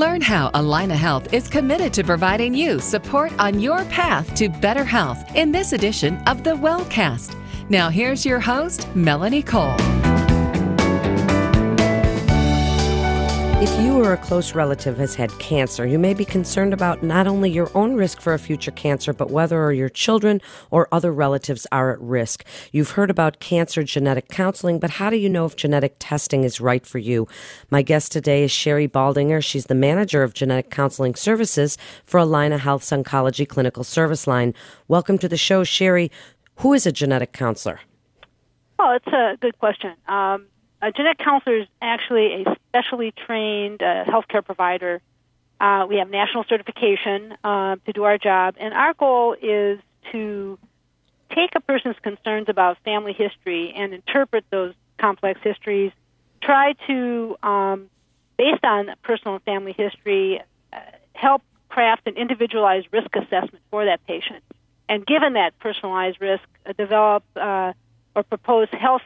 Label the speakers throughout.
Speaker 1: Learn how Allina Health is committed to providing you support on your path to better health in this edition of the Wellcast. Now, here's your host, Melanie Cole.
Speaker 2: If you or a close relative has had cancer, you may be concerned about not only your own risk for a future cancer, but whether or your children or other relatives are at risk. You've heard about cancer genetic counseling, but how do you know if genetic testing is right for you? My guest today is Shari Baldinger. She's the manager of genetic counseling services for Allina Health's Oncology Clinical Service Line. Welcome to the show, Shari. Who is a genetic counselor?
Speaker 3: Oh, it's a good question. Um, a genetic counselor is actually a specially trained uh, healthcare provider. Uh, we have national certification uh, to do our job, and our goal is to take a person's concerns about family history and interpret those complex histories. Try to, um, based on personal and family history, uh, help craft an individualized risk assessment for that patient. And given that personalized risk, uh, develop uh, or propose health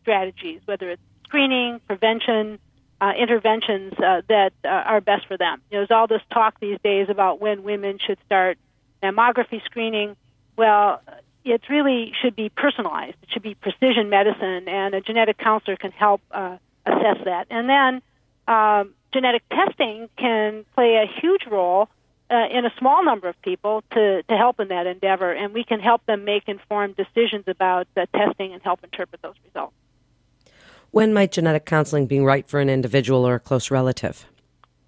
Speaker 3: strategies, whether it's screening, prevention, uh, interventions uh, that uh, are best for them. You know, there's all this talk these days about when women should start mammography screening. Well, it really should be personalized. It should be precision medicine, and a genetic counselor can help uh, assess that. And then um, genetic testing can play a huge role uh, in a small number of people to, to help in that endeavor, and we can help them make informed decisions about the testing and help interpret those results.
Speaker 2: When might genetic counseling be right for an individual or a close relative?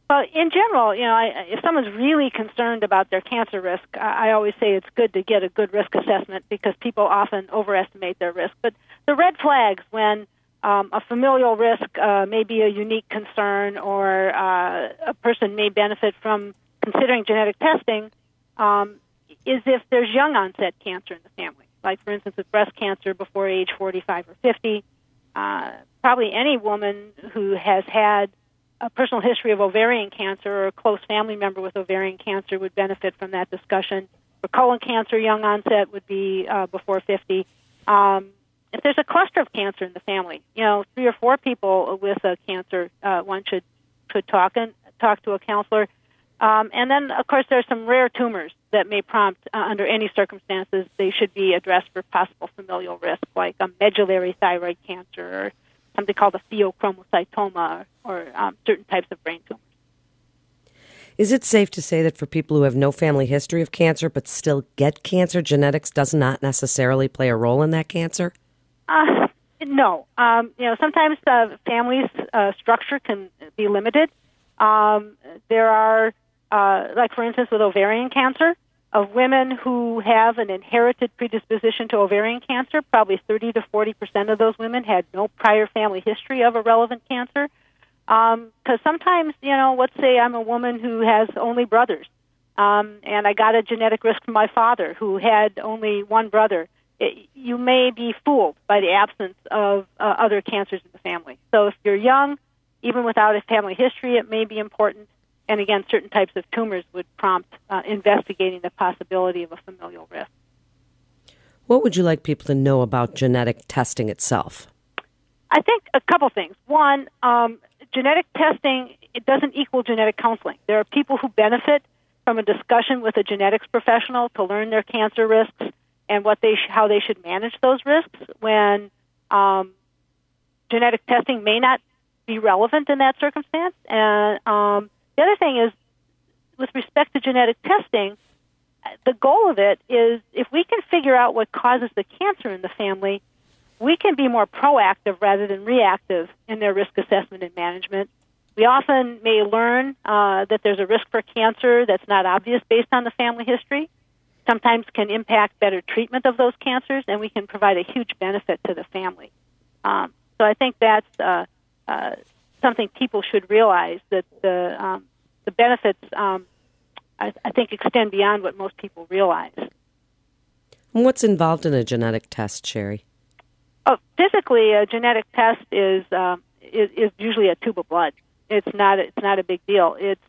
Speaker 3: Well, in general, you know, I, if someone's really concerned about their cancer risk, I, I always say it's good to get a good risk assessment because people often overestimate their risk. But the red flags when um, a familial risk uh, may be a unique concern or uh, a person may benefit from considering genetic testing um, is if there's young onset cancer in the family, like for instance with breast cancer before age 45 or 50. Uh, probably any woman who has had a personal history of ovarian cancer or a close family member with ovarian cancer would benefit from that discussion. For colon cancer, young onset would be uh, before 50. Um, if there's a cluster of cancer in the family, you know, three or four people with a cancer, uh, one should should talk and talk to a counselor. Um, and then, of course, there are some rare tumors that may prompt, uh, under any circumstances, they should be addressed for possible familial risk, like a medullary thyroid cancer something called a pheochromocytoma or, or um, certain types of brain tumors.
Speaker 2: Is it safe to say that for people who have no family history of cancer but still get cancer, genetics does not necessarily play a role in that cancer?
Speaker 3: Uh, no. Um, you know, sometimes the family's uh, structure can be limited. Um, there are uh, like for instance with ovarian cancer, of women who have an inherited predisposition to ovarian cancer, probably 30 to 40 percent of those women had no prior family history of a relevant cancer. Because um, sometimes, you know, let's say I'm a woman who has only brothers, um, and I got a genetic risk from my father who had only one brother. It, you may be fooled by the absence of uh, other cancers in the family. So if you're young, even without a family history, it may be important and again, certain types of tumors would prompt uh, investigating the possibility of a familial risk.
Speaker 2: What would you like people to know about genetic testing itself?
Speaker 3: I think a couple things. One, um, genetic testing it doesn't equal genetic counseling. There are people who benefit from a discussion with a genetics professional to learn their cancer risks and what they sh- how they should manage those risks. When um, genetic testing may not be relevant in that circumstance, and um, the other thing is, with respect to genetic testing, the goal of it is if we can figure out what causes the cancer in the family, we can be more proactive rather than reactive in their risk assessment and management. We often may learn uh, that there's a risk for cancer that's not obvious based on the family history. Sometimes can impact better treatment of those cancers, and we can provide a huge benefit to the family. Um, so I think that's uh, uh, something people should realize that the um, the benefits, um, I, I think, extend beyond what most people realize.
Speaker 2: what's involved in a genetic test, Shari?
Speaker 3: Oh, physically, a genetic test is, um, is is usually a tube of blood. It's not it's not a big deal. It's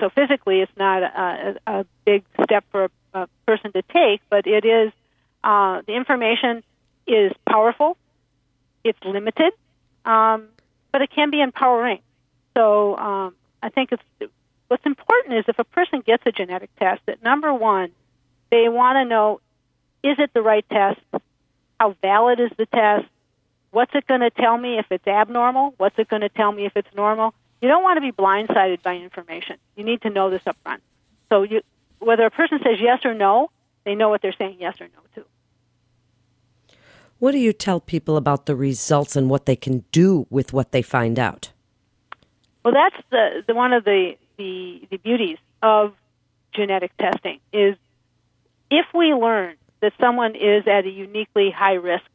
Speaker 3: so physically, it's not a, a, a big step for a, a person to take, but it is uh, the information is powerful. It's limited, um, but it can be empowering. So um, I think it's what's important is if a person gets a genetic test, that number one, they want to know is it the right test? How valid is the test? What's it going to tell me if it's abnormal? What's it going to tell me if it's normal? You don't want to be blindsided by information. You need to know this up front. So you, whether a person says yes or no, they know what they're saying yes or no to.
Speaker 2: What do you tell people about the results and what they can do with what they find out?
Speaker 3: Well, that's the, the one of the, the, the beauties of genetic testing is if we learn that someone is at a uniquely high risk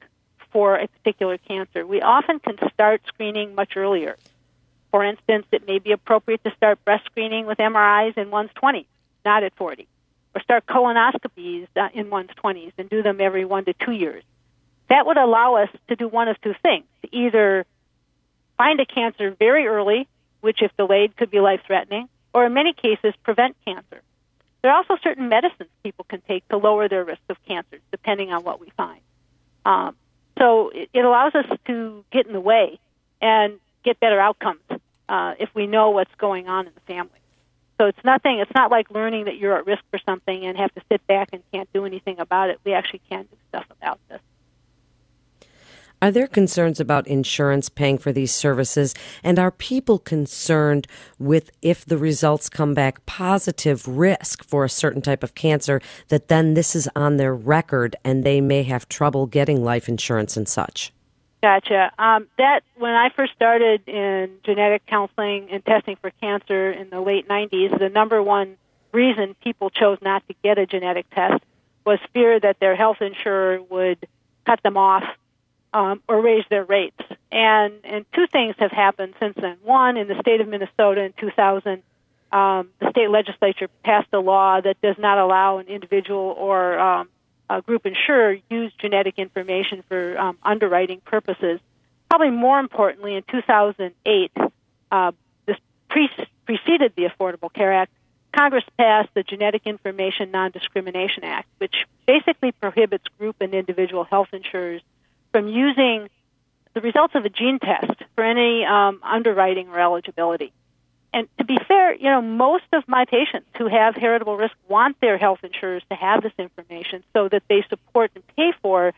Speaker 3: for a particular cancer, we often can start screening much earlier. For instance, it may be appropriate to start breast screening with MRIs in one's 20s, not at 40, or start colonoscopies uh, in one's 20s and do them every one to two years. That would allow us to do one of two things: either find a cancer very early, which, if delayed, could be life-threatening, or in many cases, prevent cancer. There are also certain medicines people can take to lower their risk of cancers, depending on what we find. Um, so it, it allows us to get in the way and get better outcomes uh, if we know what's going on in the family. So it's nothing. It's not like learning that you're at risk for something and have to sit back and can't do anything about it. We actually can do stuff about this.
Speaker 2: Are there concerns about insurance paying for these services? And are people concerned with if the results come back positive risk for a certain type of cancer, that then this is on their record and they may have trouble getting life insurance and such?
Speaker 3: Gotcha. Um, that when I first started in genetic counseling and testing for cancer in the late 90s, the number one reason people chose not to get a genetic test was fear that their health insurer would cut them off um, or raise their rates. And and two things have happened since then. One, in the state of Minnesota in 2000, um, the state legislature passed a law that does not allow an individual or um, a group insurer use genetic information for um, underwriting purposes. Probably more importantly, in 2008, uh, this pre- preceded the Affordable Care Act. Congress passed the Genetic Information Non-Discrimination Act, which basically prohibits group and individual health insurers from using the results of a gene test for any um, underwriting or eligibility and to be fair, you know, most of my patients who have heritable risk want their health insurers to have this information so that they support and pay for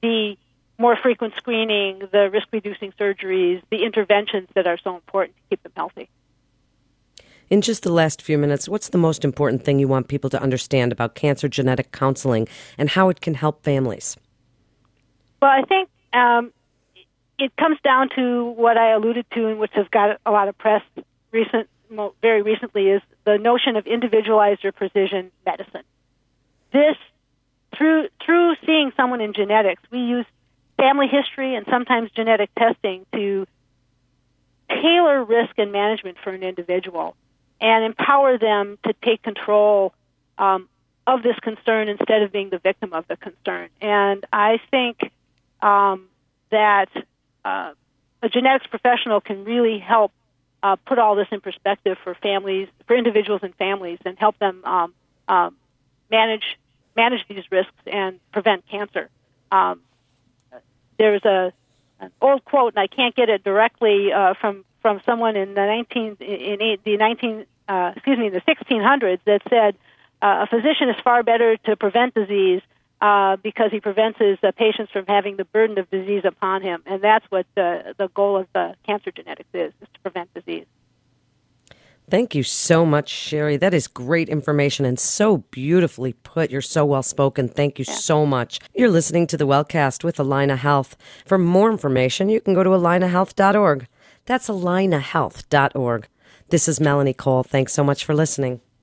Speaker 3: the more frequent screening, the risk reducing surgeries, the interventions that are so important to keep them healthy.
Speaker 2: In just the last few minutes, what's the most important thing you want people to understand about cancer genetic counseling and how it can help families?
Speaker 3: Well, I think um, it comes down to what I alluded to, and which has got a lot of press recent, very recently, is the notion of individualized or precision medicine. This, through through seeing someone in genetics, we use family history and sometimes genetic testing to tailor risk and management for an individual and empower them to take control um, of this concern instead of being the victim of the concern. And I think um, that uh, a genetics professional can really help uh, put all this in perspective for families, for individuals and families, and help them um, um, manage manage these risks and prevent cancer. Um, there's a an old quote, and I can't get it directly uh, from from someone in the 19 in the 19 uh, excuse me the 1600s that said uh, a physician is far better to prevent disease uh, because he prevents his uh, patients from having the burden of disease upon him, and that's what uh, the goal of the cancer genetics is: is to prevent disease.
Speaker 2: Thank you so much, Shari. That is great information and so beautifully put. You're so well spoken. Thank you yeah. so much. You're listening to the Wellcast with Allina Health. For more information, you can go to allinahealth.org. That's allinahealth.org. This is Melanie Cole. Thanks so much for listening.